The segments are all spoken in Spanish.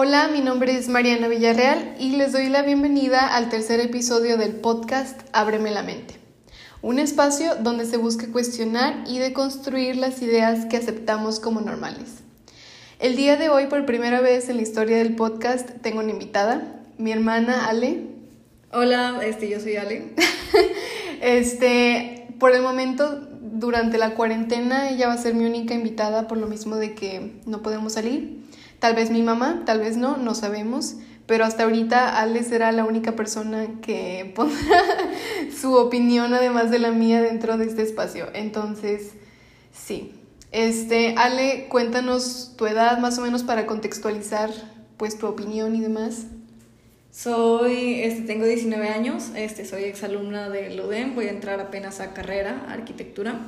Hola, mi nombre es Mariana Villarreal y les doy la bienvenida al tercer episodio del podcast Ábreme la mente. Un espacio donde se busca cuestionar y deconstruir las ideas que aceptamos como normales. El día de hoy, por primera vez en la historia del podcast, tengo una invitada, mi hermana Ale. Hola, este, yo soy Ale. este, por el momento, durante la cuarentena, ella va a ser mi única invitada por lo mismo de que no podemos salir. Tal vez mi mamá, tal vez no, no sabemos. Pero hasta ahorita Ale será la única persona que pondrá su opinión además de la mía dentro de este espacio. Entonces, sí. Este, Ale, cuéntanos tu edad más o menos para contextualizar pues tu opinión y demás. Soy, este, tengo 19 años, este, soy exalumna del UDEM, voy a entrar apenas a carrera, arquitectura.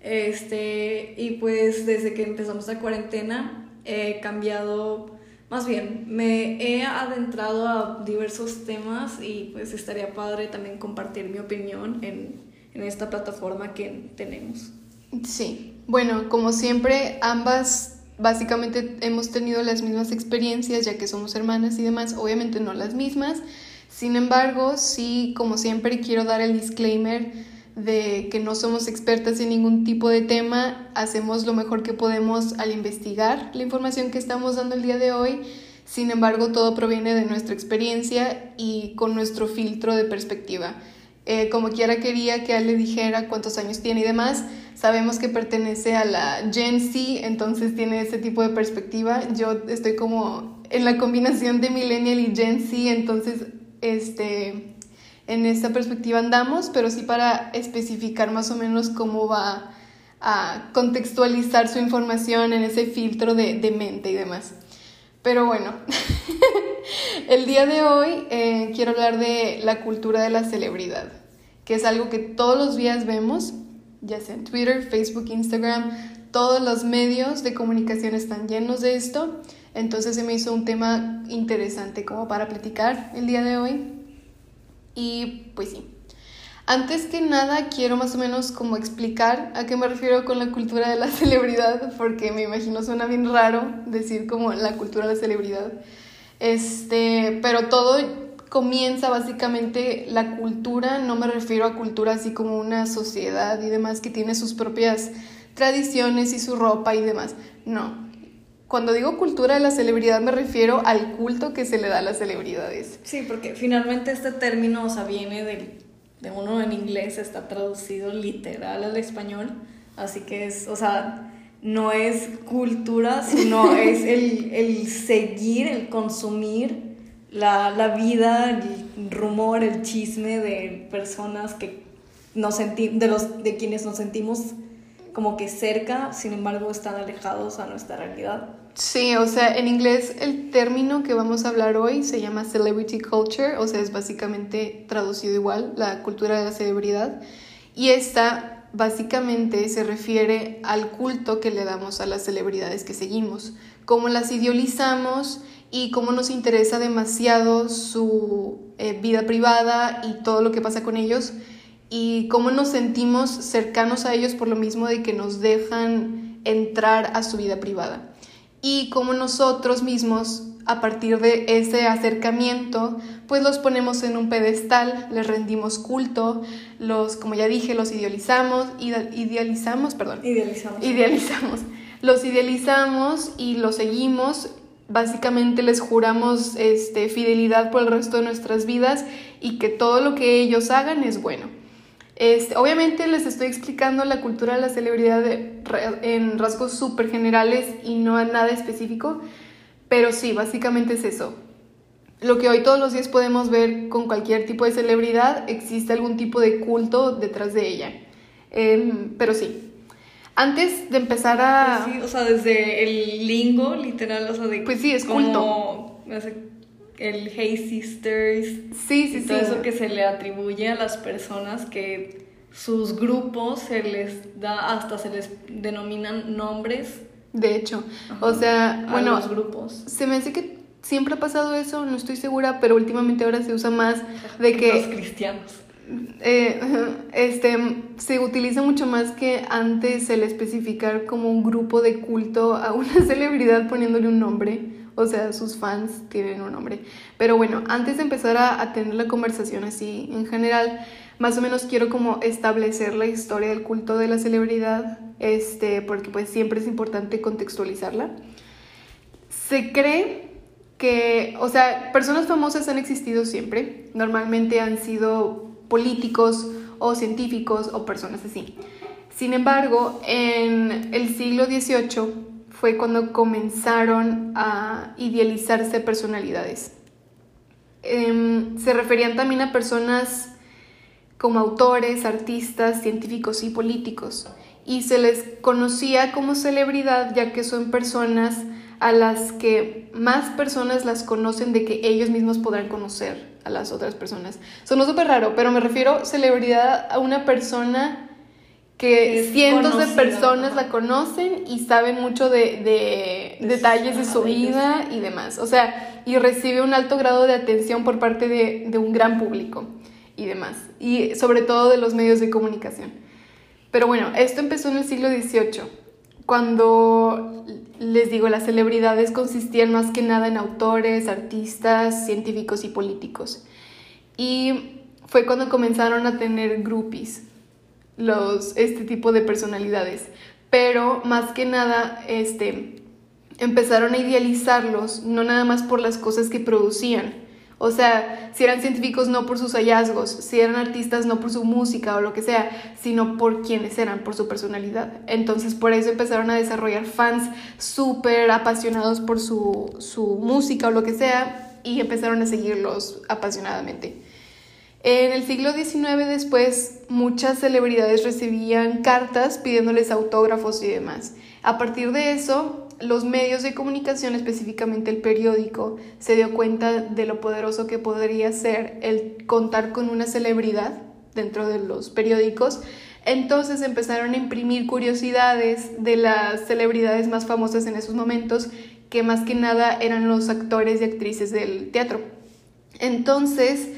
Este, y pues desde que empezamos la cuarentena he cambiado, más bien, me he adentrado a diversos temas y pues estaría padre también compartir mi opinión en, en esta plataforma que tenemos. Sí, bueno, como siempre, ambas básicamente hemos tenido las mismas experiencias ya que somos hermanas y demás, obviamente no las mismas. Sin embargo, sí, como siempre, quiero dar el disclaimer de que no somos expertas en ningún tipo de tema, hacemos lo mejor que podemos al investigar la información que estamos dando el día de hoy. Sin embargo, todo proviene de nuestra experiencia y con nuestro filtro de perspectiva. Eh, como quiera quería que él le dijera cuántos años tiene y demás. Sabemos que pertenece a la Gen Z, entonces tiene ese tipo de perspectiva. Yo estoy como en la combinación de Millennial y Gen Z, entonces este, en esta perspectiva andamos, pero sí para especificar más o menos cómo va a contextualizar su información en ese filtro de, de mente y demás. Pero bueno, el día de hoy eh, quiero hablar de la cultura de la celebridad, que es algo que todos los días vemos, ya sea en Twitter, Facebook, Instagram, todos los medios de comunicación están llenos de esto. Entonces se me hizo un tema interesante como para platicar el día de hoy. Y pues sí. Antes que nada quiero más o menos como explicar a qué me refiero con la cultura de la celebridad, porque me imagino suena bien raro decir como la cultura de la celebridad. Este, pero todo comienza básicamente la cultura, no me refiero a cultura así como una sociedad y demás que tiene sus propias tradiciones y su ropa y demás. No. Cuando digo cultura de la celebridad me refiero al culto que se le da a las celebridades. Sí, porque finalmente este término, o sea, viene del de uno en inglés está traducido literal al español, así que es, o sea, no es cultura, sino es el, el, seguir, el consumir la, la, vida, el rumor, el chisme de personas que nos senti de, los, de quienes nos sentimos como que cerca, sin embargo están alejados a nuestra realidad. Sí, o sea, en inglés el término que vamos a hablar hoy se llama celebrity culture, o sea, es básicamente traducido igual, la cultura de la celebridad. Y esta básicamente se refiere al culto que le damos a las celebridades que seguimos, cómo las idealizamos y cómo nos interesa demasiado su eh, vida privada y todo lo que pasa con ellos y cómo nos sentimos cercanos a ellos por lo mismo de que nos dejan entrar a su vida privada y cómo nosotros mismos a partir de ese acercamiento, pues los ponemos en un pedestal, les rendimos culto, los, como ya dije, los idealizamos, idealizamos, perdón. Idealizamos. Idealizamos. Los idealizamos y los seguimos. Básicamente les juramos este, fidelidad por el resto de nuestras vidas y que todo lo que ellos hagan es bueno. Este, obviamente les estoy explicando la cultura de la celebridad en rasgos súper generales y no a nada específico, pero sí, básicamente es eso. Lo que hoy todos los días podemos ver con cualquier tipo de celebridad, existe algún tipo de culto detrás de ella. Em, pero sí. Antes de empezar a... Pues sí, o sea, desde el lingo, literal, o sea, de... Pues sí, es culto el Hey Sisters. Sí, sí, y todo eso que se le atribuye a las personas que sus grupos se les da, hasta se les denominan nombres. De hecho, o sea, bueno, los grupos. Se me hace que siempre ha pasado eso, no estoy segura, pero últimamente ahora se usa más de que... Los cristianos. Eh, este, se utiliza mucho más que antes el especificar como un grupo de culto a una celebridad poniéndole un nombre O sea, sus fans tienen un nombre. Pero bueno, antes de empezar a, a tener la conversación así en general, más o menos quiero como establecer la historia del culto de la celebridad, este, porque pues siempre es importante contextualizarla. Se cree que, o sea, personas famosas han existido siempre, normalmente han sido políticos o científicos o personas así. Sin embargo, en el siglo XVIII fue cuando comenzaron a idealizarse personalidades. Em, se referían también a personas como autores, artistas, científicos y políticos, y se les conocía como celebridad ya que son personas a las que más personas las conocen de que ellos mismos podrán conocer a las otras personas. Sonó súper raro, pero me refiero celebridad a una persona que cientos de personas la conocen y saben mucho de, detalles de su vida y demás. O sea, y recibe un alto grado de atención por parte de, de un gran público y demás. Y sobre todo de los medios de comunicación. Pero bueno, esto empezó en el siglo XVIII, cuando les digo, las celebridades consistían más que nada en autores, artistas, científicos y políticos. Y fue cuando comenzaron a tener groupies los, este tipo de personalidades. Pero más que nada, este, empezaron a idealizarlos, no nada más por las cosas que producían. O sea, si eran científicos no por sus hallazgos, si eran artistas no por su música o lo que sea, sino por quienes eran, por su personalidad. Entonces por eso empezaron a desarrollar fans súper apasionados por su, su música o lo que sea y empezaron a seguirlos apasionadamente. En el siglo XIX después, muchas celebridades recibían cartas pidiéndoles autógrafos y demás. A partir de eso, los medios de comunicación, específicamente el periódico, se dio cuenta de lo poderoso que podría ser el contar con una celebridad dentro de los periódicos. Entonces empezaron a imprimir curiosidades de las celebridades más famosas en esos momentos, que más que nada eran los actores y actrices del teatro. Entonces,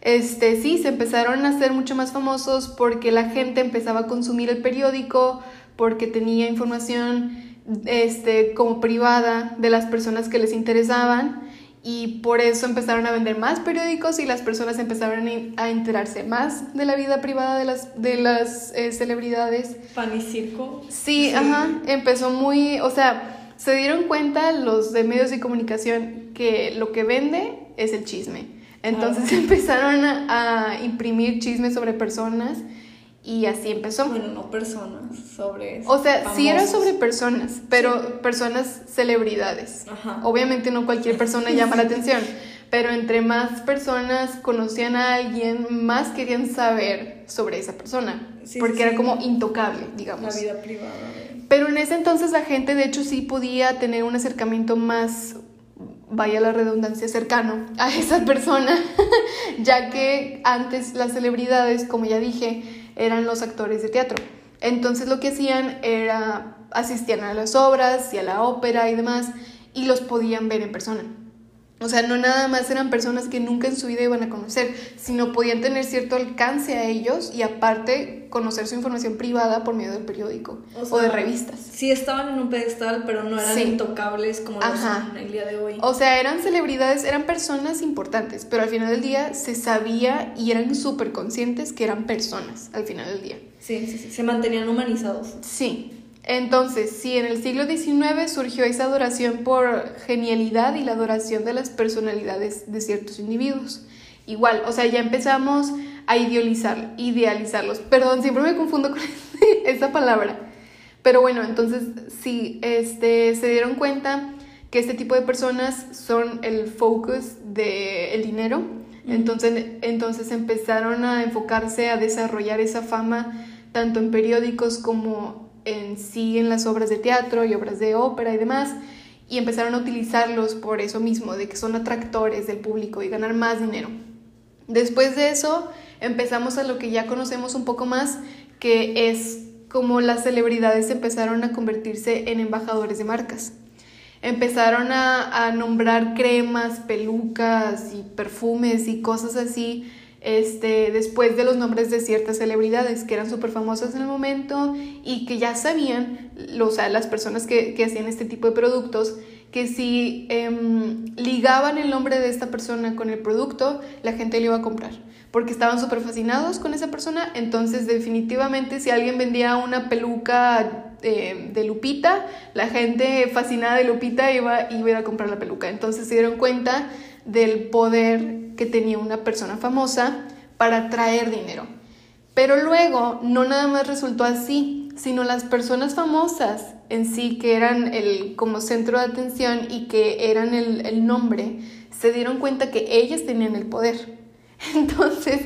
este, sí, se empezaron a hacer mucho más famosos porque la gente empezaba a consumir el periódico, porque tenía información este, como privada de las personas que les interesaban y por eso empezaron a vender más periódicos y las personas empezaron a enterarse más de la vida privada de las, de las eh, celebridades. Pan y circo. Sí, ajá, empezó muy, o sea, se dieron cuenta los de medios de comunicación que lo que vende es el chisme. Entonces empezaron a, imprimir chismes sobre personas y así empezó. Bueno, no personas, sobre... O sea, sí era sobre personas, pero personas celebridades. Ajá. Obviamente no cualquier persona llama la atención, pero entre más personas conocían a alguien, más querían saber sobre esa persona, porque era como intocable, digamos. La vida privada. Pero en ese entonces la gente de hecho sí podía tener un acercamiento más vaya la redundancia, cercano a esa persona, ya que antes las celebridades, como ya dije, eran los actores de teatro. Entonces lo que hacían era asistían a las obras y a la ópera y demás y los podían ver en persona. O sea, no nada más eran personas que nunca en su vida iban a conocer, sino podían tener cierto alcance a ellos y aparte conocer su información privada por medio del periódico o, de revistas. Sí estaban en un pedestal, pero no eran intocables como lo son el día de hoy. O sea, eran celebridades, eran personas importantes, pero al final del día se sabía y eran súper conscientes que eran personas al final del día. Sí, sí, sí, se mantenían humanizados. Sí, entonces, sí, en el siglo XIX surgió esa adoración por genialidad y la adoración de las personalidades de ciertos individuos. Igual, o sea, ya empezamos a idealizar, idealizarlos. Perdón, siempre me confundo con esa palabra. Pero bueno, entonces sí, este, se dieron cuenta que este tipo de personas son el focus del dinero. Entonces, entonces empezaron a enfocarse a desarrollar esa fama tanto en periódicos como en sí en las obras de teatro y obras de ópera y demás, y empezaron a utilizarlos por eso mismo, de que son atractores del público y ganar más dinero. Después de eso, empezamos a lo que ya conocemos un poco más, que es como las celebridades empezaron a convertirse en embajadores de marcas. Empezaron a, a nombrar cremas, pelucas y perfumes y cosas así este, después de los nombres de ciertas celebridades que eran súper famosas en el momento y que ya sabían, o sea, las personas que, que hacían este tipo de productos, que si em, ligaban el nombre de esta persona con el producto, la gente le iba a comprar porque estaban súper fascinados con esa persona. Entonces, definitivamente, si alguien vendía una peluca eh, de Lupita, la gente fascinada de Lupita iba, iba a comprar la peluca. Entonces, se dieron cuenta del poder que tenía una persona famosa para traer dinero. Pero luego, no nada más resultó así, sino las personas famosas en sí, que eran el, como centro de atención y que eran el, el nombre, se dieron cuenta que ellas tenían el poder. Entonces,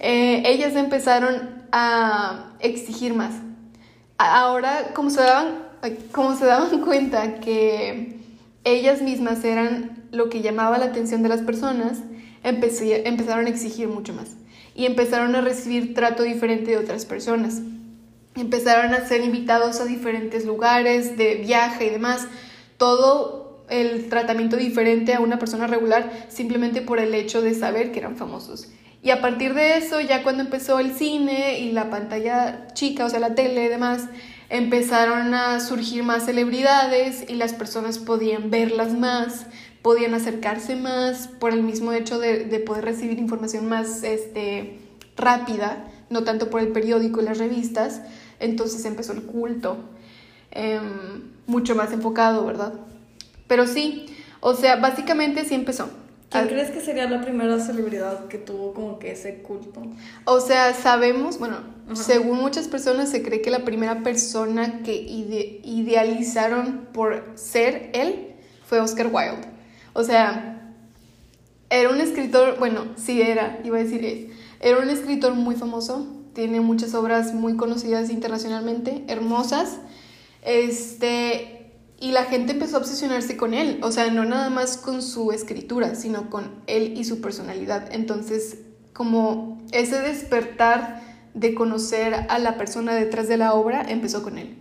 eh, ellas empezaron a exigir más. Ahora, como se daban, como se daban cuenta que ellas mismas eran lo que llamaba la atención de las personas, empezaron a exigir mucho más y empezaron a recibir trato diferente de otras personas. Empezaron a ser invitados a diferentes lugares de viaje y demás. Todo el tratamiento diferente a una persona regular simplemente por el hecho de saber que eran famosos. Y a partir de eso, ya cuando empezó el cine y la pantalla chica, o sea, la tele y demás, empezaron a surgir más celebridades y las personas podían verlas más, podían acercarse más por el mismo hecho de, poder recibir información más este, rápida, no tanto por el periódico y las revistas. Entonces empezó el culto, em, mucho más enfocado, ¿verdad? Pero sí, o sea, básicamente sí empezó. ¿Quién crees que sería la primera celebridad que tuvo como que ese culto? O sea, sabemos, bueno, según muchas personas se cree que la primera persona que idealizaron por ser él fue Oscar Wilde. O sea, era un escritor, bueno, sí era, iba a decir es, era un escritor muy famoso, tiene muchas obras muy conocidas internacionalmente, hermosas. Este, y la gente empezó a obsesionarse con él, o sea, no nada más con su escritura, sino con él y su personalidad. Entonces, como ese despertar de conocer a la persona detrás de la obra empezó con él.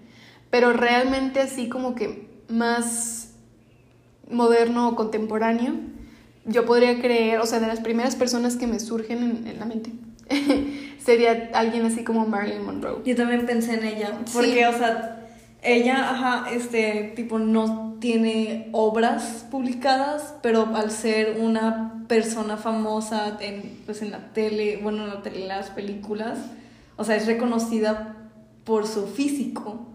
Pero realmente así como que más moderno o contemporáneo, yo podría creer, o sea, de las primeras personas que me surgen en, la mente, sería alguien así como Marilyn Monroe. Yo también pensé en ella, porque, o sea, ella, ajá, este tipo no tiene obras publicadas, pero al ser una persona famosa en, pues en la tele, bueno, en la tele, en las películas, o sea, es reconocida por su físico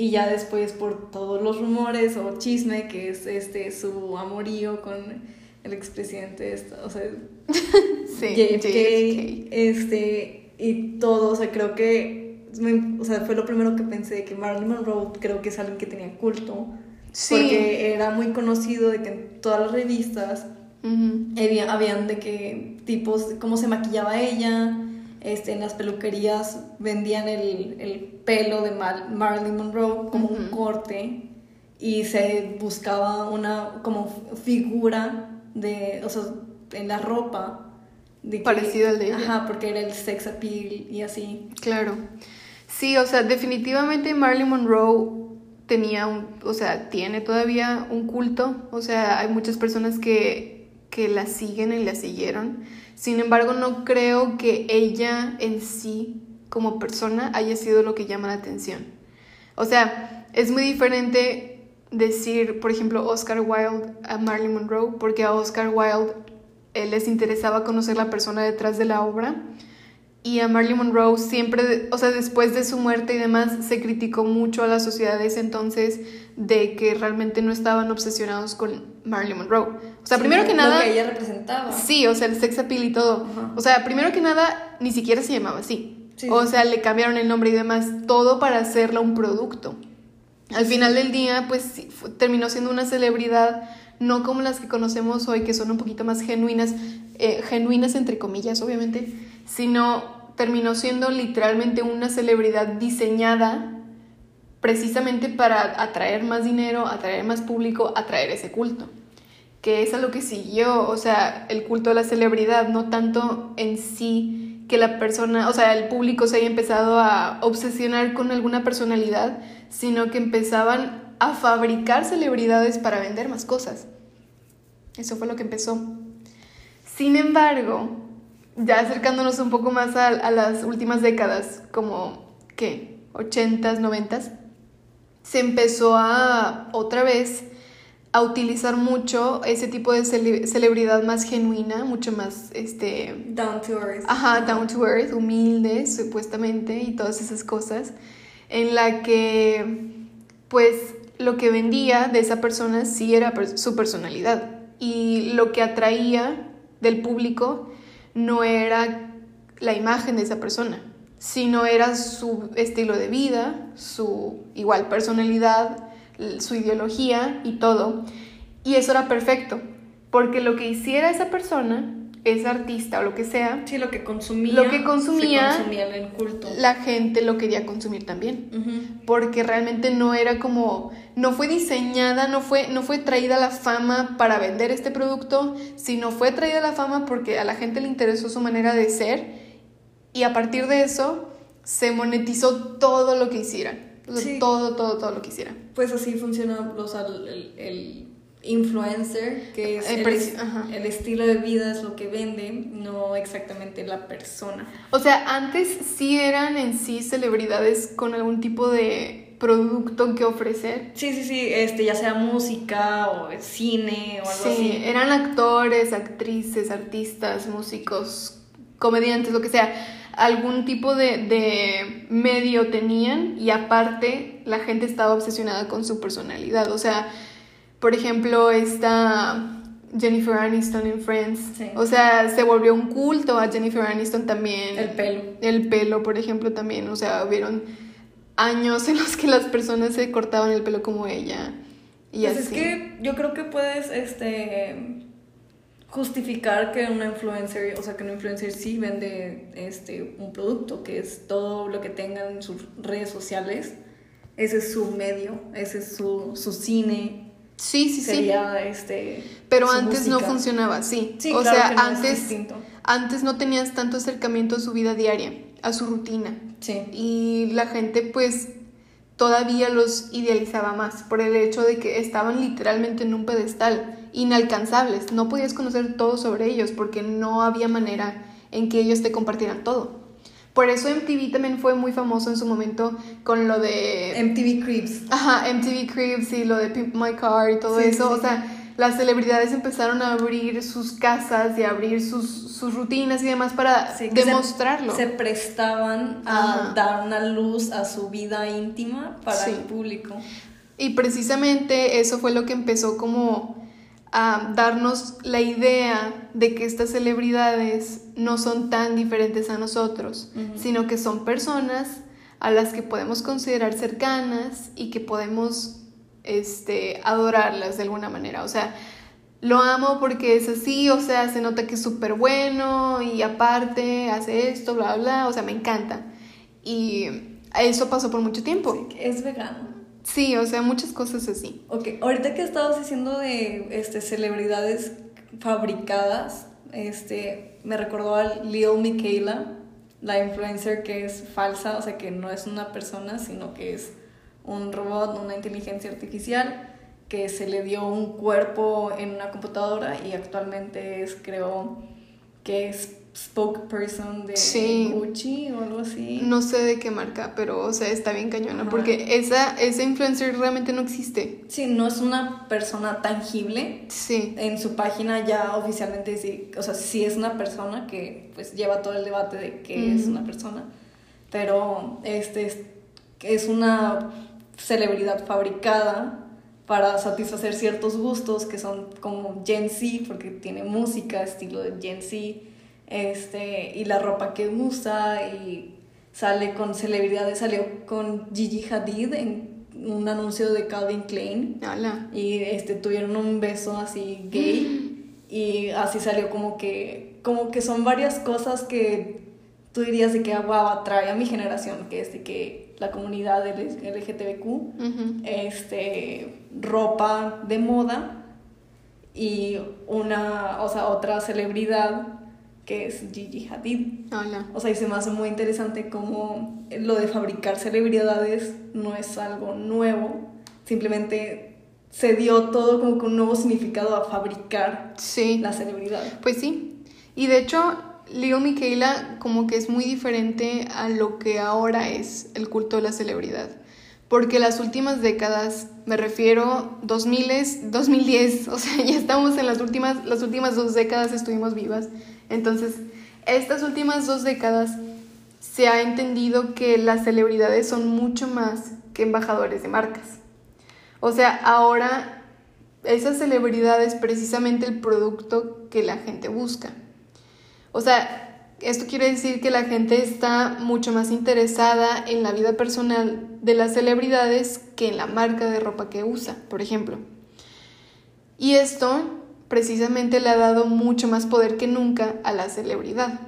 y ya después por todos los rumores o chisme que es este su amorío con el expresidente, o sea, JFK, este, y todo, o sea, creo que o sea, fue lo primero que pensé, que Marilyn Monroe creo que es alguien que tenía culto. Sí. Porque era muy conocido de que en todas las revistas habían de que tipos, cómo se maquillaba ella, este, en las peluquerías vendían el, el pelo de Marilyn Monroe como un corte y se buscaba una como figura de, o sea, en la ropa. De Parecido al de ella. Ajá, porque era el sex appeal y así. Claro. Sí, o sea, definitivamente Marilyn Monroe tenía un, o sea, tiene todavía un culto, o sea, hay muchas personas que, que la siguen y la siguieron. Sin embargo, no creo que ella en sí, como persona, haya sido lo que llama la atención. O sea, es muy diferente decir, por ejemplo, Oscar Wilde a Marilyn Monroe, porque a Oscar Wilde eh, les interesaba conocer la persona detrás de la obra y a Marilyn Monroe siempre, o sea, después de su muerte y demás, se criticó mucho a la sociedad de ese entonces de que realmente no estaban obsesionados con Marilyn Monroe. O sea, primero que nada... Lo que ella representaba. Sí, o sea, el sex appeal y todo. O sea, primero que nada, ni siquiera se llamaba así. o sea, le cambiaron el nombre y demás, todo para hacerla un producto. Al final del día, pues terminó siendo una celebridad, no como las que conocemos hoy, que son un poquito más genuinas, eh, genuinas entre comillas, obviamente sino terminó siendo literalmente una celebridad diseñada precisamente para atraer más dinero, atraer más público, atraer ese culto, que es a lo que siguió, o sea, el culto a la celebridad, no tanto en sí que la persona, o sea, el público se haya empezado a obsesionar con alguna personalidad, sino que empezaban a fabricar celebridades para vender más cosas. Eso fue lo que empezó. Sin embargo, ya acercándonos un poco más a, las últimas décadas, como, ¿qué? 80s, 90s, se empezó a otra vez a utilizar mucho ese tipo de cele- celebridad más genuina, mucho más, este, Down to earth. ajá, down to earth, humilde, supuestamente, y todas esas cosas, en la que, pues, lo que vendía de esa persona sí era su personalidad, y lo que atraía del público no era la imagen de esa persona, sino era su estilo de vida, su igual personalidad, su ideología y todo. Y eso era perfecto, porque lo que hiciera esa persona, esa artista o lo que sea, Sí, lo que consumía. Lo que consumía- Se consumía en el culto. la gente lo quería consumir también. Porque realmente no era como, no fue diseñada, no fue, no fue traída la fama para vender este producto, sino fue traída la fama porque a la gente le interesó su manera de ser y a partir de eso se monetizó todo lo que hicieran. Sí. Todo, todo, todo lo que hicieran. Pues así funciona o sea, el, el influencer, que es El el, estilo de vida, es lo que vende, no exactamente la persona. O sea, antes sí eran en sí celebridades con algún tipo de producto que ofrecer. Sí, sí, sí, este, ya sea música o cine o algo Sí, así. eran actores, actrices, artistas, músicos, comediantes, lo que sea. Algún tipo de, de medio tenían y aparte la gente estaba obsesionada con su personalidad. O sea, por ejemplo, esta Jennifer Aniston en Friends. Sí. O sea, se volvió un culto a Jennifer Aniston también. El pelo. El pelo, por ejemplo, también. O sea, hubieron años en los que las personas se cortaban el pelo como ella. Y Pues así. es que yo creo que puedes este justificar que una influencer, o sea, que una influencer sí vende este un producto, que es todo lo que tengan en sus redes sociales. Ese es su medio, ese es su, su cine, Sí, sí, sí. sería este Pero antes no funcionaba así. Sí, o claro sea, que no, es antes, distinto. antes no tenías tanto acercamiento a su vida diaria, a su rutina. Sí. Y la gente pues todavía los idealizaba más por el hecho de que estaban literalmente en un pedestal, inalcanzables. No podías conocer todo sobre ellos porque no había manera en que ellos te compartieran todo. Por eso MTV también fue muy famoso en su momento con lo de... MTV Creeps. Ajá, MTV Cribs y lo de Pimp My Car y todo Sí, eso. sí, o sí. sea, las celebridades empezaron a abrir sus casas y a abrir sus, sus rutinas y demás para se- demostrarlo. Se, prestaban a Ajá. dar una luz a su vida íntima para el público. Y precisamente eso fue lo que empezó como a darnos la idea de que estas celebridades no son tan diferentes a nosotros, sino que son personas a las que podemos considerar cercanas y que podemos este, adorarlas de alguna manera. O sea, lo amo porque es así, o sea, se nota que es súper bueno y aparte hace esto, bla, bla, o sea, me encanta. Y eso pasó por mucho tiempo. Es vegano. Sí, o sea, muchas cosas así. Ok, ahorita que estabas diciendo de este, celebridades fabricadas, este, me recordó a Lil Michaela, la influencer que es falsa, o sea, que no es una persona, sino que es un robot, una inteligencia artificial, que se le dio un cuerpo en una computadora y actualmente es, creo, que es spokesperson de Sí. Gucci o algo así. No sé de qué marca, pero, o sea, está bien cañona, Ajá. porque esa, esa influencer realmente no existe. Sí, no es una persona tangible, Sí, en su página ya oficialmente sí, o sea, sí es una persona que pues lleva todo el debate de qué es una persona, pero este es, es una celebridad fabricada para satisfacer ciertos gustos que son como Gen Z, porque tiene música, estilo de Gen Z, este, y la ropa que usa, y sale con celebridades, salió con Gigi Hadid en un anuncio de Calvin Klein, ala. y este tuvieron un beso así gay y así salió como que como que son varias cosas que tú dirías de que wow atrae a mi generación que es de que la comunidad LGTBQ Ujú. este ropa de moda y una o sea otra celebridad que es Gigi Hadid Ala. o sea, y se me hace muy interesante cómo lo de fabricar celebridades no es algo nuevo, simplemente se dio todo como con un nuevo significado a fabricar Sí. la celebridad. Pues sí. Y de hecho, Leo Michaela como que es muy diferente a lo que ahora es el culto de la celebridad. Porque las últimas décadas, me refiero 2000, 2010, o sea, ya estamos en las últimas, las últimas dos décadas estuvimos vivas. Entonces, estas últimas dos décadas se ha entendido que las celebridades son mucho más que embajadores de marcas. O sea, ahora esa celebridad es precisamente el producto que la gente busca. O sea, esto quiere decir que la gente está mucho más interesada en la vida personal de las celebridades que en la marca de ropa que usa, por ejemplo. Y esto precisamente le ha dado mucho más poder que nunca a la celebridad.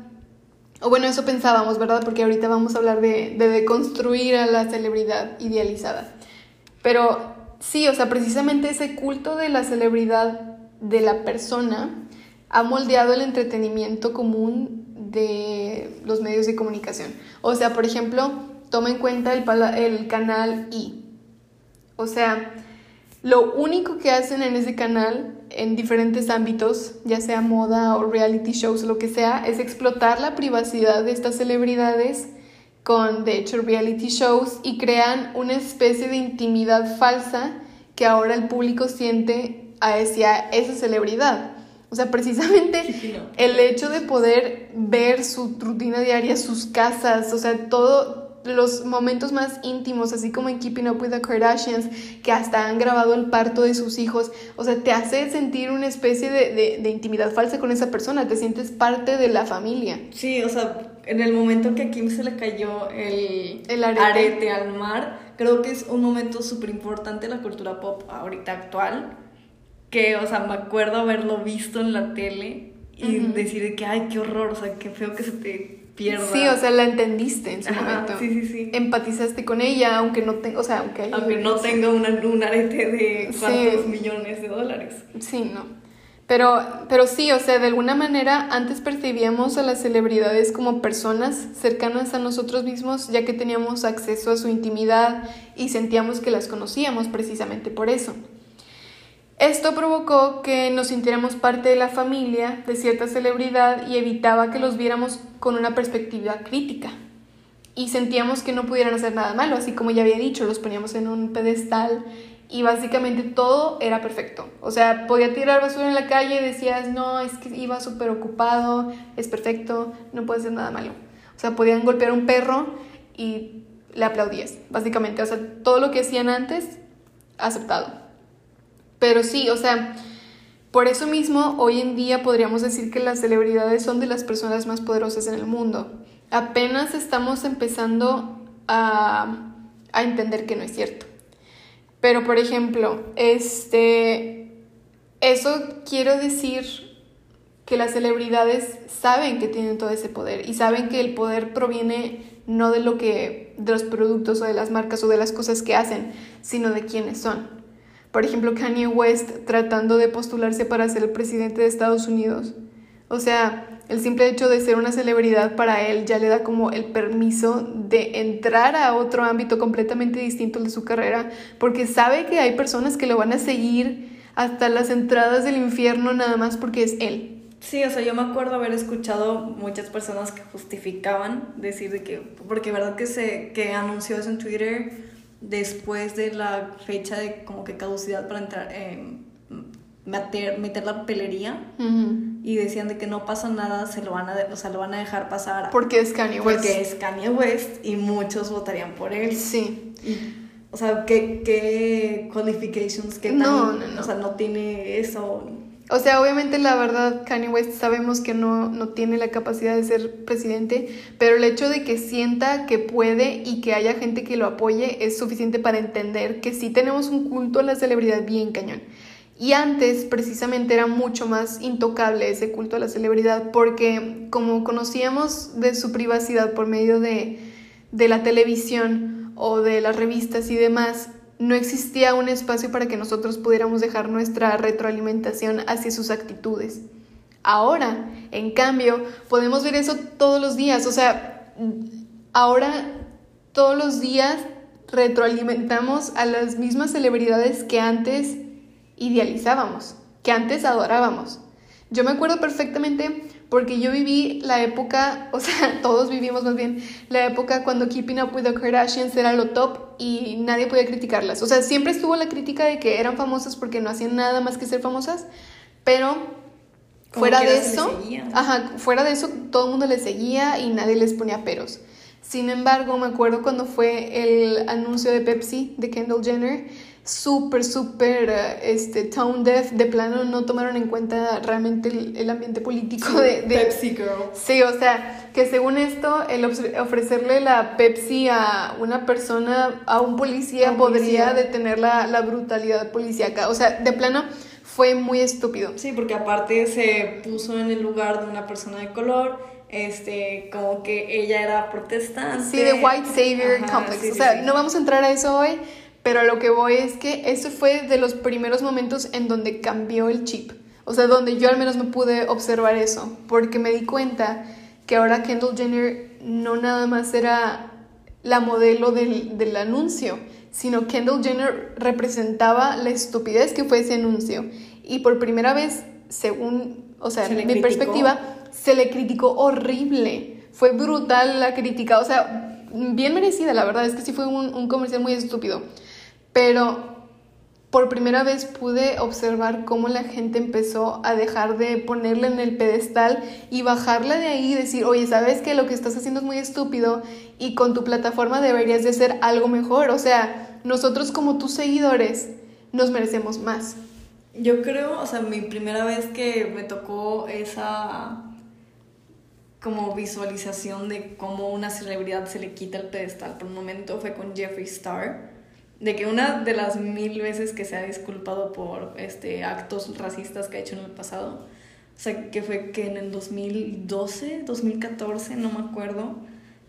O bueno, eso pensábamos, ¿verdad? Porque ahorita vamos a hablar de, de deconstruir a la celebridad idealizada. Pero sí, o sea, precisamente ese culto de la celebridad de la persona ha moldeado el entretenimiento común de los medios de comunicación. O sea, por ejemplo, toma en cuenta el, canal I. O sea, lo único que hacen en ese canal, en diferentes ámbitos, ya sea moda o reality shows, lo que sea, es explotar la privacidad de estas celebridades con, de hecho, reality shows y crean una especie de intimidad falsa que ahora el público siente hacia esa celebridad. O sea, precisamente el hecho de poder ver su rutina diaria, sus casas, o sea, todos los momentos más íntimos, así como en Keeping Up with the Kardashians, que hasta han grabado el parto de sus hijos, o sea, te hace sentir una especie de, de, intimidad falsa con esa persona, te sientes parte de la familia. Sí, o sea, en el momento que a Kim se le cayó el, el arete. arete al mar, creo que es un momento súper importante en la cultura pop ahorita actual que, o sea, me acuerdo haberlo visto en la tele y decir que, ay, qué horror, o sea, qué feo que se te pierda. Sí, o sea, la entendiste en su momento. Sí, sí, sí. Empatizaste con ella, aunque no tenga, o sea, aunque, aunque no tenga una, un arete de cuántos millones de dólares. Sí, no. Pero, pero sí, o sea, de alguna manera antes percibíamos a las celebridades como personas cercanas a nosotros mismos, ya que teníamos acceso a su intimidad y sentíamos que las conocíamos precisamente por eso. Esto provocó que nos sintiéramos parte de la familia de cierta celebridad y evitaba que los viéramos con una perspectiva crítica. Y sentíamos que no pudieran hacer nada malo, así como ya había dicho, los poníamos en un pedestal y básicamente todo era perfecto. O sea, podía tirar basura en la calle y decías, no, es que iba súper ocupado, es perfecto, no puede ser nada malo. O sea, podían golpear a un perro y le aplaudías, básicamente. O sea, todo lo que hacían antes, aceptado. Pero sí, o sea, por eso mismo hoy en día podríamos decir que las celebridades son de las personas más poderosas en el mundo. Apenas estamos empezando a, a entender que no es cierto. Pero, por ejemplo, este, eso quiero decir que las celebridades saben que tienen todo ese poder y saben que el poder proviene no de lo que de los productos o de las marcas o de las cosas que hacen, sino de quiénes son. Por ejemplo, Kanye West tratando de postularse para ser el presidente de Estados Unidos. O sea, el simple hecho de ser una celebridad para él ya le da como el permiso de entrar a otro ámbito completamente distinto de su carrera, porque sabe que hay personas que lo van a seguir hasta las entradas del infierno nada más porque es él. Sí, o sea, yo me acuerdo haber escuchado muchas personas que justificaban decir de que, porque verdad que se que anunció eso en Twitter después de la fecha de como que caducidad para entrar, eh, meter, meter la papelería y decían de que no pasa nada, se lo van a, o sea, lo van a dejar pasar. Porque es Kanye West. Porque es Kanye West y muchos votarían por él. Sí. o sea, ¿qué, qué qualifications? ¿Qué no, no, no. O sea, no tiene eso. O sea, obviamente la verdad, Kanye West sabemos que no, no tiene la capacidad de ser presidente, pero el hecho de que sienta que puede y que haya gente que lo apoye es suficiente para entender que sí tenemos un culto a la celebridad bien cañón. Y antes precisamente era mucho más intocable ese culto a la celebridad porque como conocíamos de su privacidad por medio de, de la televisión o de las revistas y demás, no existía un espacio para que nosotros pudiéramos dejar nuestra retroalimentación hacia sus actitudes. Ahora, en cambio, podemos ver eso todos los días. O sea, ahora todos los días retroalimentamos a las mismas celebridades que antes idealizábamos, que antes adorábamos. Yo me acuerdo perfectamente porque yo viví la época, o sea, todos vivimos más bien, la época cuando Keeping Up with the Kardashians era lo top y nadie podía criticarlas. O sea, siempre estuvo la crítica de que eran famosas porque no hacían nada más que ser famosas, pero fuera de eso, ajá, fuera de eso todo el mundo les seguía y nadie les ponía peros. Sin embargo, me acuerdo cuando fue el anuncio de Pepsi de Kendall Jenner, súper, súper este, tone deaf, de plano no tomaron en cuenta realmente el, ambiente político de, Pepsi Girl. Sí, o sea, que según esto, el ofrecerle la Pepsi a una persona, a un policía, podría detener la, la brutalidad policíaca. O sea, de plano fue muy estúpido. Sí, porque aparte se puso en el lugar de una persona de color este, como que ella era protestante. Sí, de White Savior Complex. o sea, no vamos a entrar a eso hoy, pero lo que voy es que eso fue de los primeros momentos en donde cambió el chip. O sea, donde yo al menos me pude observar eso, porque me di cuenta que ahora Kendall Jenner no nada más era la modelo del, del anuncio, sino Kendall Jenner representaba la estupidez que fue ese anuncio. Y por primera vez, según, o sea, mi perspectiva, se le criticó horrible. Fue brutal la crítica, o sea, bien merecida, la verdad es que sí fue un, un comercial muy estúpido. Pero por primera vez pude observar cómo la gente empezó a dejar de ponerla en el pedestal y bajarla de ahí y decir, oye, ¿sabes que lo que estás haciendo es muy estúpido y con tu plataforma deberías de hacer algo mejor? O sea, nosotros como tus seguidores nos merecemos más. Yo creo, o sea, mi primera vez que me tocó esa como visualización de cómo una celebridad se le quita el pedestal por un momento fue con Jeffree Star de que una de las mil veces que se ha disculpado por este actos racistas que ha hecho en el pasado o sea que fue que en el 2012 2014 no me acuerdo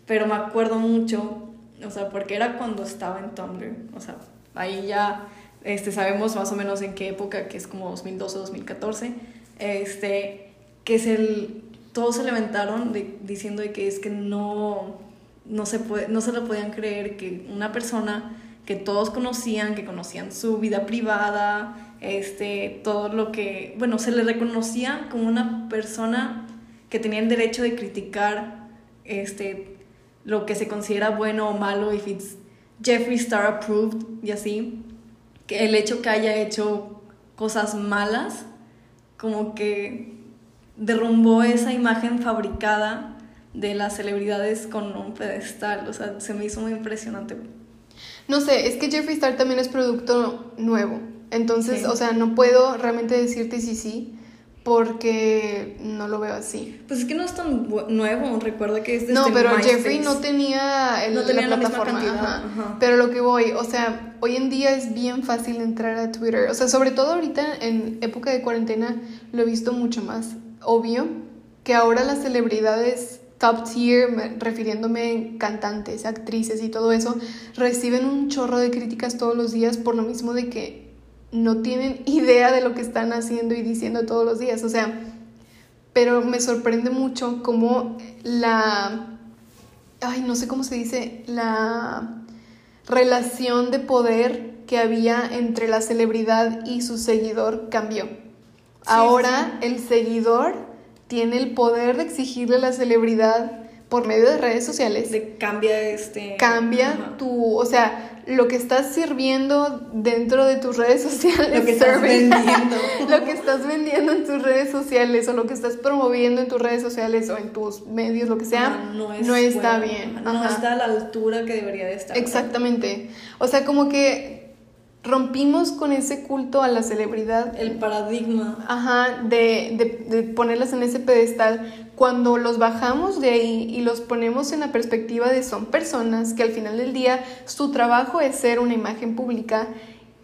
pero me acuerdo mucho o sea porque era cuando estaba en Tumblr o sea ahí ya este sabemos más o menos en qué época que es como 2012 2014 este que es el todos se levantaron diciendo de que es que no, no, se puede, no se lo podían creer que una persona que todos conocían, que conocían su vida privada, este, todo lo que, bueno, se le reconocía como una persona que tenía el derecho de criticar este, lo que se considera bueno o malo, if it's Jeffree Star approved y así, que el hecho que haya hecho cosas malas, como que derrumbó esa imagen fabricada de las celebridades con un pedestal. O sea, se me hizo muy impresionante. No sé, es que Jeffree Star también es producto nuevo. Entonces, o sea, no puedo realmente decirte si sí, porque no lo veo así. Pues es que no es tan nuevo, recuerda que es de No, pero Jeffrey no tenía, el, no tenía la, plataforma. Pero lo que voy, o sea, hoy en día es bien fácil entrar a Twitter. O sea, sobre todo ahorita en época de cuarentena lo he visto mucho más obvio que ahora las celebridades top tier, refiriéndome cantantes, actrices y todo eso, reciben un chorro de críticas todos los días por lo mismo de que no tienen idea de lo que están haciendo y diciendo todos los días. O sea, pero me sorprende mucho cómo la, ay, no sé cómo se dice, la relación de poder que había entre la celebridad y su seguidor cambió. Ahora el seguidor tiene el poder de exigirle a la celebridad por medio de redes sociales. De cambia este. Cambia tu. O sea, lo que estás sirviendo dentro de tus redes sociales. Lo que estás vendiendo. lo que estás vendiendo en tus redes sociales o lo que estás promoviendo en tus redes sociales o en tus medios, lo que sea, no, está bien. No está a la altura que debería de estar. Exactamente. O sea, como que rompimos con ese culto a la celebridad. El paradigma. Ajá, de, de, ponerlas en ese pedestal. Cuando los bajamos de ahí y los ponemos en la perspectiva de son personas que al final del día su trabajo es ser una imagen pública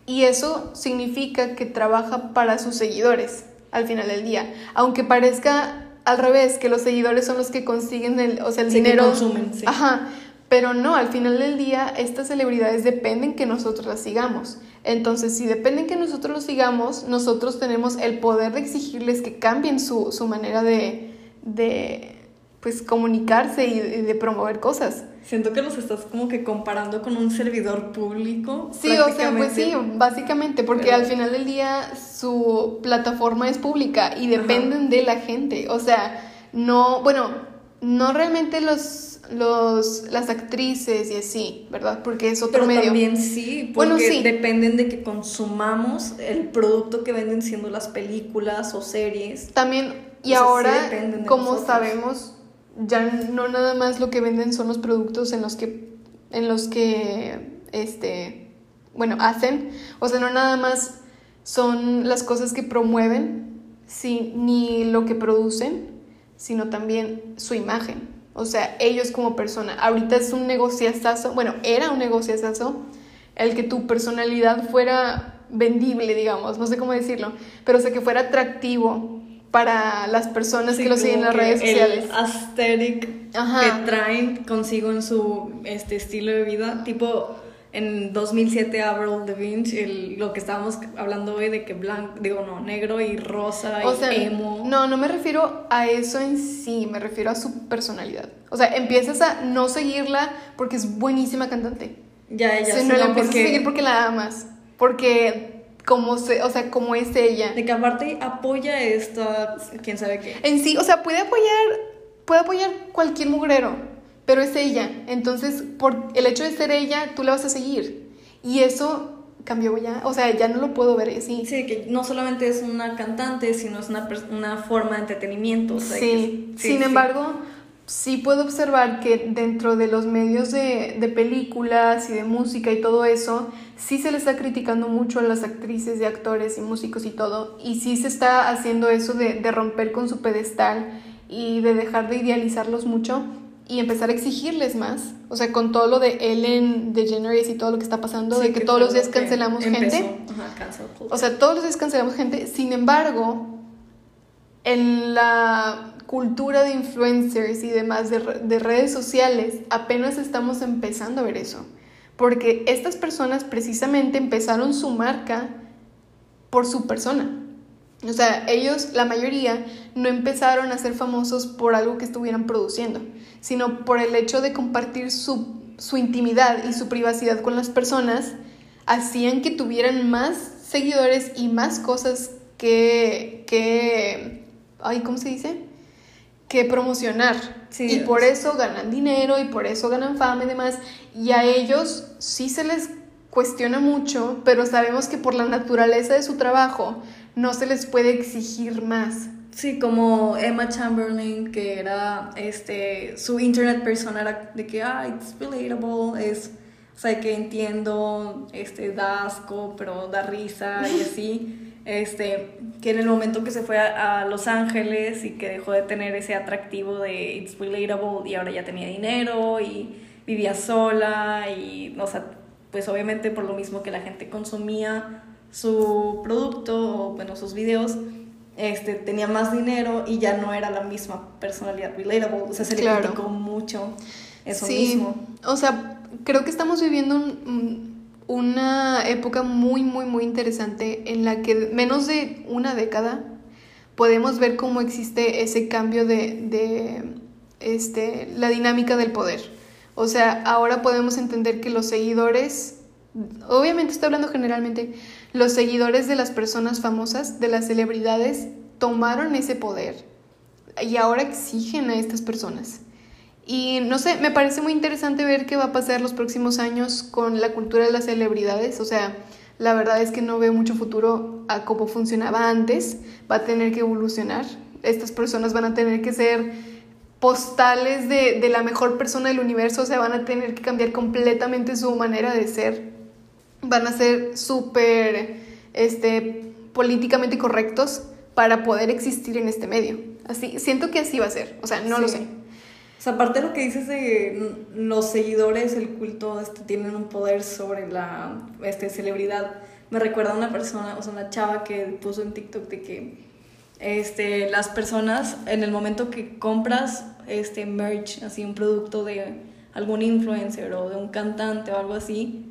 y eso significa que trabaja para sus seguidores al final del día. Aunque parezca al revés, que los seguidores son los que consiguen el, o sea, el dinero. Que consumen, sí. Ajá. Pero no, al final del día estas celebridades dependen que nosotros las sigamos. Entonces, si dependen que nosotros los sigamos, nosotros tenemos el poder de exigirles que cambien su, manera de, de pues, comunicarse y de, promover cosas. Siento que los estás como que comparando con un servidor público. Sí, o sea, pues sí, básicamente, porque al final del día su plataforma es pública y dependen de la gente. O sea, no, bueno, no realmente los, los, las actrices y así, ¿verdad? Porque es otro Pero medio. también sí, porque Bueno, sí. dependen de que consumamos el producto que venden siendo las películas o series. También, y sí ahora, de como nosotros. sabemos, ya no nada más lo que venden son los productos en los que, en los que, este, bueno, hacen. O sea, no nada más son las cosas que promueven, sí, ni lo que producen, sino también su imagen. O sea, ellos como persona. Ahorita es un negociazazo, bueno, era un negociazazo el que tu personalidad fuera vendible, digamos, no sé cómo decirlo, pero o sea, que fuera atractivo para las personas Sí, que lo siguen en las redes sociales. El aesthetic Ajá. que traen consigo en su este estilo de vida, tipo en 2007 Avril Lavigne, el, lo que estábamos hablando hoy de que blanco, digo no, negro y rosa O y sea, emo. no, no me refiero a eso en sí, me refiero a su personalidad. O sea, empiezas a no seguirla porque es buenísima cantante. Ya, ya, Si sí, no la empiezas porque, a seguir porque la amas. Porque como se, o sea, como es ella. de que aparte apoya esta, quién sabe qué. En sí, o sea, puede apoyar, puede apoyar cualquier mugrero, pero es ella. Entonces, por el hecho de ser ella, tú la vas a seguir. Y eso cambió ya, o sea, ya no lo puedo ver así. Sí, que no solamente es una cantante, sino es una, una forma de entretenimiento. o sea, Sí, sí, sin sí. embargo, sí puedo observar que dentro de los medios de, de películas y de música y todo eso, sí se le está criticando mucho a las actrices y actores y músicos y todo, y sí se está haciendo eso de, de romper con su pedestal y de dejar de idealizarlos mucho y empezar a exigirles más, o sea, con todo lo de Ellen DeGeneres y todo lo que está pasando, Sí, de que, que todos los lo días cancelamos gente. Ajá. O sea, todos los días cancelamos gente. Sin embargo, en la cultura de influencers y demás de, de redes sociales, apenas estamos empezando a ver eso. Porque estas personas precisamente empezaron su marca por su persona. O sea, ellos, la mayoría, no empezaron a ser famosos por algo que estuvieran produciendo, sino por el hecho de compartir su, su intimidad y su privacidad con las personas, hacían que tuvieran más seguidores y más cosas que, que ay, ¿cómo se dice? Que promocionar. Sí, y por es- eso ganan dinero y por eso ganan fama y demás. Y a ellos sí se les cuestiona mucho, pero sabemos que por la naturaleza de su trabajo no se les puede exigir más. Sí, como Emma Chamberlain, que era, este, su internet persona era de que, ah, it's relatable, es, o sea, que entiendo, este, da asco, pero da risa y así. Este, que en el momento que se fue a, a Los Ángeles y que dejó de tener ese atractivo de it's relatable y ahora ya tenía dinero y vivía sola y, o sea, pues obviamente por lo mismo que la gente consumía su producto o, bueno, sus videos, este, tenía más dinero y ya no era la misma personalidad relatable. O sea, se le criticó mucho eso sí, mismo. o sea, creo que estamos viviendo un- un- una época muy, muy, muy interesante en la que menos de una década podemos ver cómo existe ese cambio de, de este, la dinámica del poder. O sea, ahora podemos entender que los seguidores, obviamente estoy hablando generalmente, los seguidores de las personas famosas, de las celebridades, tomaron ese poder y ahora exigen a estas personas. Y no sé, me parece muy interesante ver qué va a pasar los próximos años con la cultura de las celebridades. O sea, la verdad es que no veo mucho futuro a cómo funcionaba antes. Va a tener que evolucionar. Estas personas van a tener que ser postales de, de la mejor persona del universo. O sea, van a tener que cambiar completamente su manera de ser. Van a ser súper este, políticamente correctos para poder existir en este medio. Así, siento que así va a ser. O sea, no lo sé. O sea, aparte de lo que dices de los seguidores, el culto, este, tienen un poder sobre la este, celebridad. Me recuerda a una persona, o sea, una chava que puso en TikTok de que este, las personas, en el momento que compras este merch, así un producto de algún influencer o de un cantante o algo así,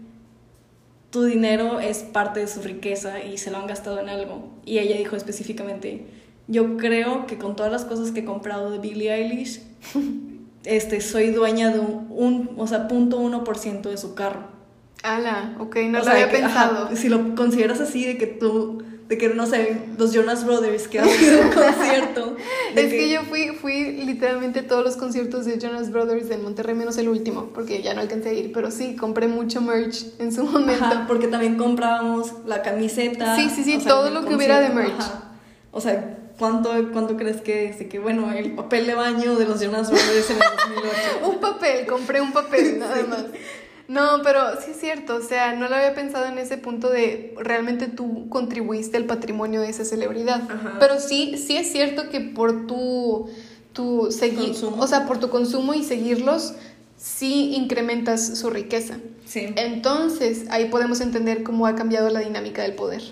tu dinero es parte de su riqueza y se lo han gastado en algo. Y ella dijo específicamente, yo creo que con todas las cosas que he comprado de Billie Eilish, este, soy dueña de un, un o sea, punto uno por ciento de su carro. Ala, ok, no O lo sea, había que, ajá, pensado. si lo consideras así, de que tu, de que no sé, los Jonas Brothers que a un concierto. Es que yo fui, fui literalmente todos los conciertos de Jonas Brothers en Monterrey, menos el último, porque ya no alcancé a ir, pero sí, compré mucho merch en su momento. Ajá, porque también comprábamos la camiseta. Sí, sí, sí, o sea, todo lo que hubiera de merch. ajá. O sea, ¿cuánto, ¿cuánto crees que es? Que, bueno, el papel de baño de los Jonas Brothers en el 2008. Un papel, compré un papel, nada más. No, pero sí es cierto, o sea, no lo había pensado en ese punto de realmente tú contribuiste al patrimonio de esa celebridad. Ajá. Pero sí, sí es cierto que por tu, tu seguir, o sea, por tu consumo y seguirlos, sí incrementas su riqueza. Sí. Entonces, ahí podemos entender cómo ha cambiado la dinámica del poder.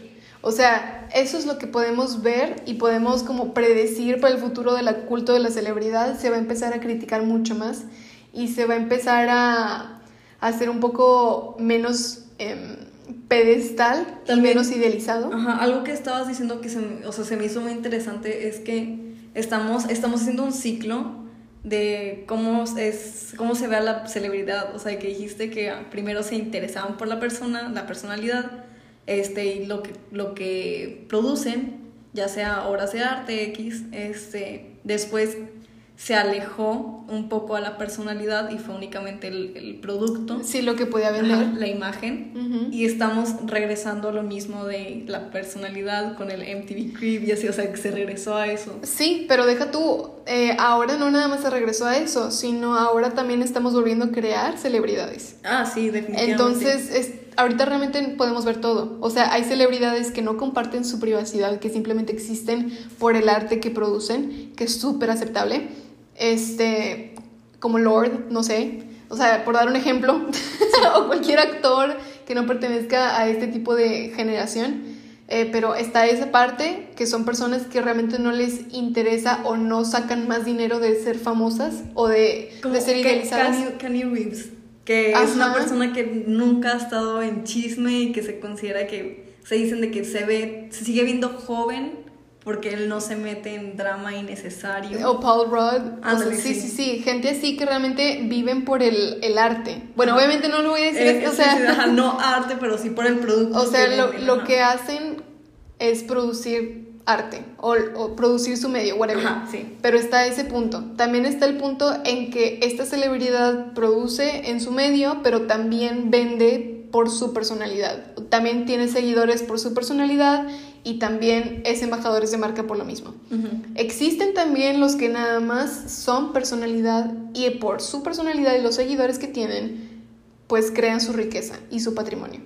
O sea, eso es lo que podemos ver y podemos como predecir para el futuro del culto de la celebridad. Se va a empezar a criticar mucho más y se va a empezar a, a hacer un poco menos em, pedestal y También- menos idealizado. Ajá, algo que estabas diciendo que se, me- o sea, se me hizo muy interesante es que estamos, estamos haciendo un ciclo de cómo, es, cómo se ve a la celebridad. O sea, que dijiste que primero se interesaban por la persona, la personalidad, este, y lo que, lo que producen, ya sea obras de arte X, este, después se alejó un poco a la personalidad y fue únicamente el, el producto. Sí, lo que podía Ajá, vender. la imagen y estamos regresando a lo mismo de la personalidad con el MTV Crib y así, o sea, que se regresó a eso. Sí, pero deja tú, eh, ahora no nada más se regresó a eso, sino ahora también estamos volviendo a crear celebridades. Ah, sí, definitivamente. Entonces, es, ahorita realmente podemos ver todo. O sea, hay celebridades que no comparten su privacidad, que simplemente existen por el arte que producen, que es súper aceptable. Este, como Lord, no sé. O sea, por dar un ejemplo, o cualquier actor que no pertenezca a este tipo de generación. Eh, pero está esa parte que son personas que realmente no les interesa o no sacan más dinero de ser famosas o de, de ser idealizadas. Kanye, Reeves, que es Ajá. una persona que nunca ha estado en chisme y que se considera que se dicen de que se ve, se sigue viendo joven porque él no se mete en drama innecesario. O Paul Rudd. O sea, Ándale, sí, sí. sí. Gente así que realmente viven por el, el arte. Bueno, obviamente no lo voy a decir, Eh, o sea, sí, ajá, no arte, pero sí por el producto. o sea que lo, venden, lo que hacen es producir arte o, o producir su medio, whatever. Ajá, sí. Pero está ese punto. También está el punto en que esta celebridad produce en su medio, pero también vende por su personalidad. También tiene seguidores por su personalidad y también es embajadores de marca por lo mismo. Existen también los que nada más son personalidad y por su personalidad y los seguidores que tienen, pues crean su riqueza y su patrimonio.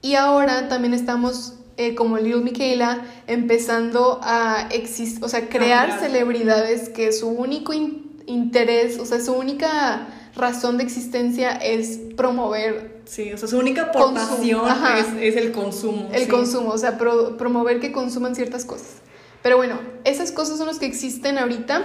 Y ahora también estamos, eh, como Lil Michaela, empezando a exist o sea, crear celebridades que su único in- interés, o sea, su única razón de existencia es promover Sí, o sea, su única aportación es, es el consumo. el sí. consumo, o sea, pro- promover que consuman ciertas cosas. Pero bueno, esas cosas son las que existen ahorita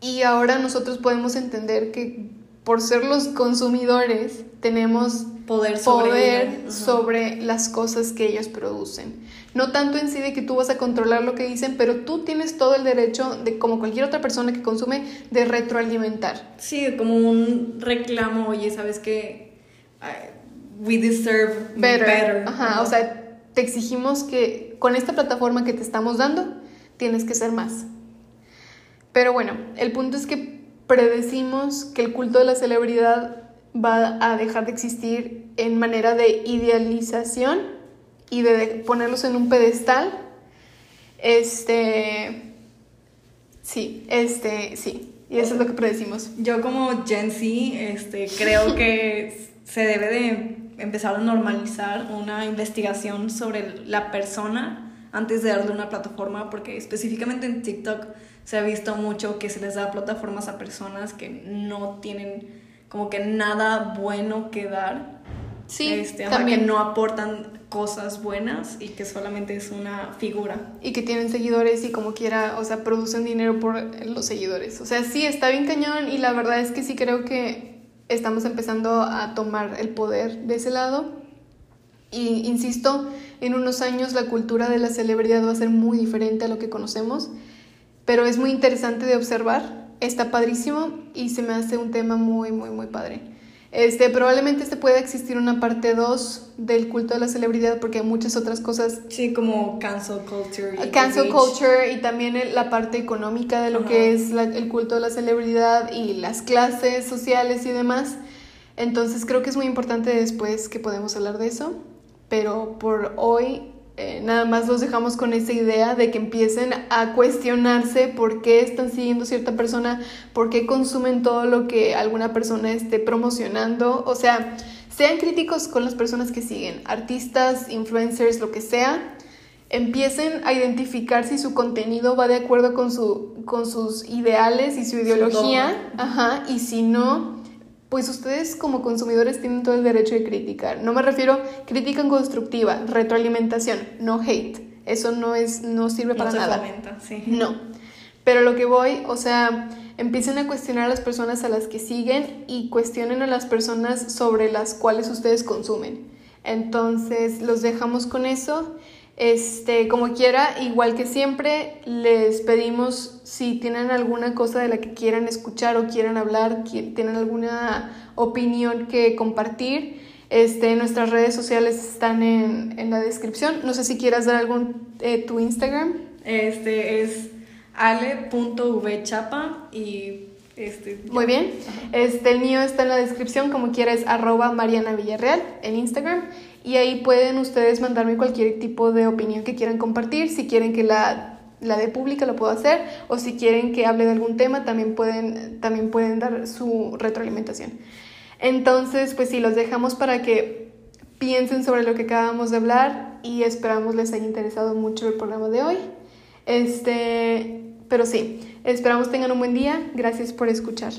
y ahora nosotros podemos entender que por ser los consumidores tenemos Poder sobre poder sobre las cosas que ellos producen. No tanto en sí de que tú vas a controlar lo que dicen, pero tú tienes todo el derecho de, como cualquier otra persona que consume, de retroalimentar. Sí, como un reclamo, oye, ¿sabes qué? We deserve better. better. Ajá, o sea, te exigimos que con esta plataforma que te estamos dando, tienes que ser más. Pero bueno, el punto es que predecimos que el culto de la celebridad va a dejar de existir en manera de idealización y de ponerlos en un pedestal. Este. Sí, este, sí. Y eso es lo que predecimos. Yo como Gen Z, este, creo que se debe de empezar a normalizar una investigación sobre la persona antes de darle una plataforma, porque específicamente en TikTok se ha visto mucho que se les da plataformas a personas que no tienen como que nada bueno que dar. Sí, este, también. que no aportan cosas buenas y que solamente es una figura. y que tienen seguidores y como quiera, o sea, producen dinero por los seguidores. O sea, sí, está bien cañón y la verdad es que sí creo que estamos empezando a tomar el poder de ese lado. Y insisto, en unos años la cultura de la celebridad va a ser muy diferente a lo que conocemos, pero es muy interesante de observar, está padrísimo y se me hace un tema muy, muy, muy padre. Este, probablemente este pueda existir una parte 2 del culto de la celebridad porque hay muchas otras cosas. Sí, como cancel culture. Y cancel culture y también la parte económica de lo que es el culto de la celebridad y las clases sociales y demás. Entonces creo que es muy importante después que podemos hablar de eso. Pero por hoy eh, nada más los dejamos con esa idea de que empiecen a cuestionarse por qué están siguiendo cierta persona, por qué consumen todo lo que alguna persona esté promocionando. O sea, sean críticos con las personas que siguen, artistas, influencers, lo que sea. Empiecen a identificar si su contenido va de acuerdo con, su, con sus ideales y su ideología. Ajá, y si no, pues ustedes como consumidores tienen todo el derecho de criticar. No me refiero crítica constructiva, retroalimentación, no hate. Eso no es no sirve para nada. sí. No. Pero lo que voy, o sea, empiecen a cuestionar a las personas a las que siguen y cuestionen a las personas sobre las cuales ustedes consumen. Entonces, los dejamos con eso. Este, como quiera, igual que siempre, les pedimos si tienen alguna cosa de la que quieran escuchar o quieran hablar, tienen alguna opinión que compartir, este, nuestras redes sociales están en, en la descripción. No sé si quieras dar algún eh, tu Instagram. Este es ale.vchapa y este, Muy bien. Este, el mío está en la descripción, como quiera es arroba Mariana Villarreal en Instagram y ahí pueden ustedes mandarme cualquier tipo de opinión que quieran compartir. Si quieren que la, la de pública lo puedo hacer o si quieren que hable de algún tema también pueden, también pueden dar su retroalimentación. Entonces, pues sí, los dejamos para que piensen sobre lo que acabamos de hablar y esperamos les haya interesado mucho el programa de hoy. Este, pero sí, esperamos tengan un buen día. Gracias por escuchar.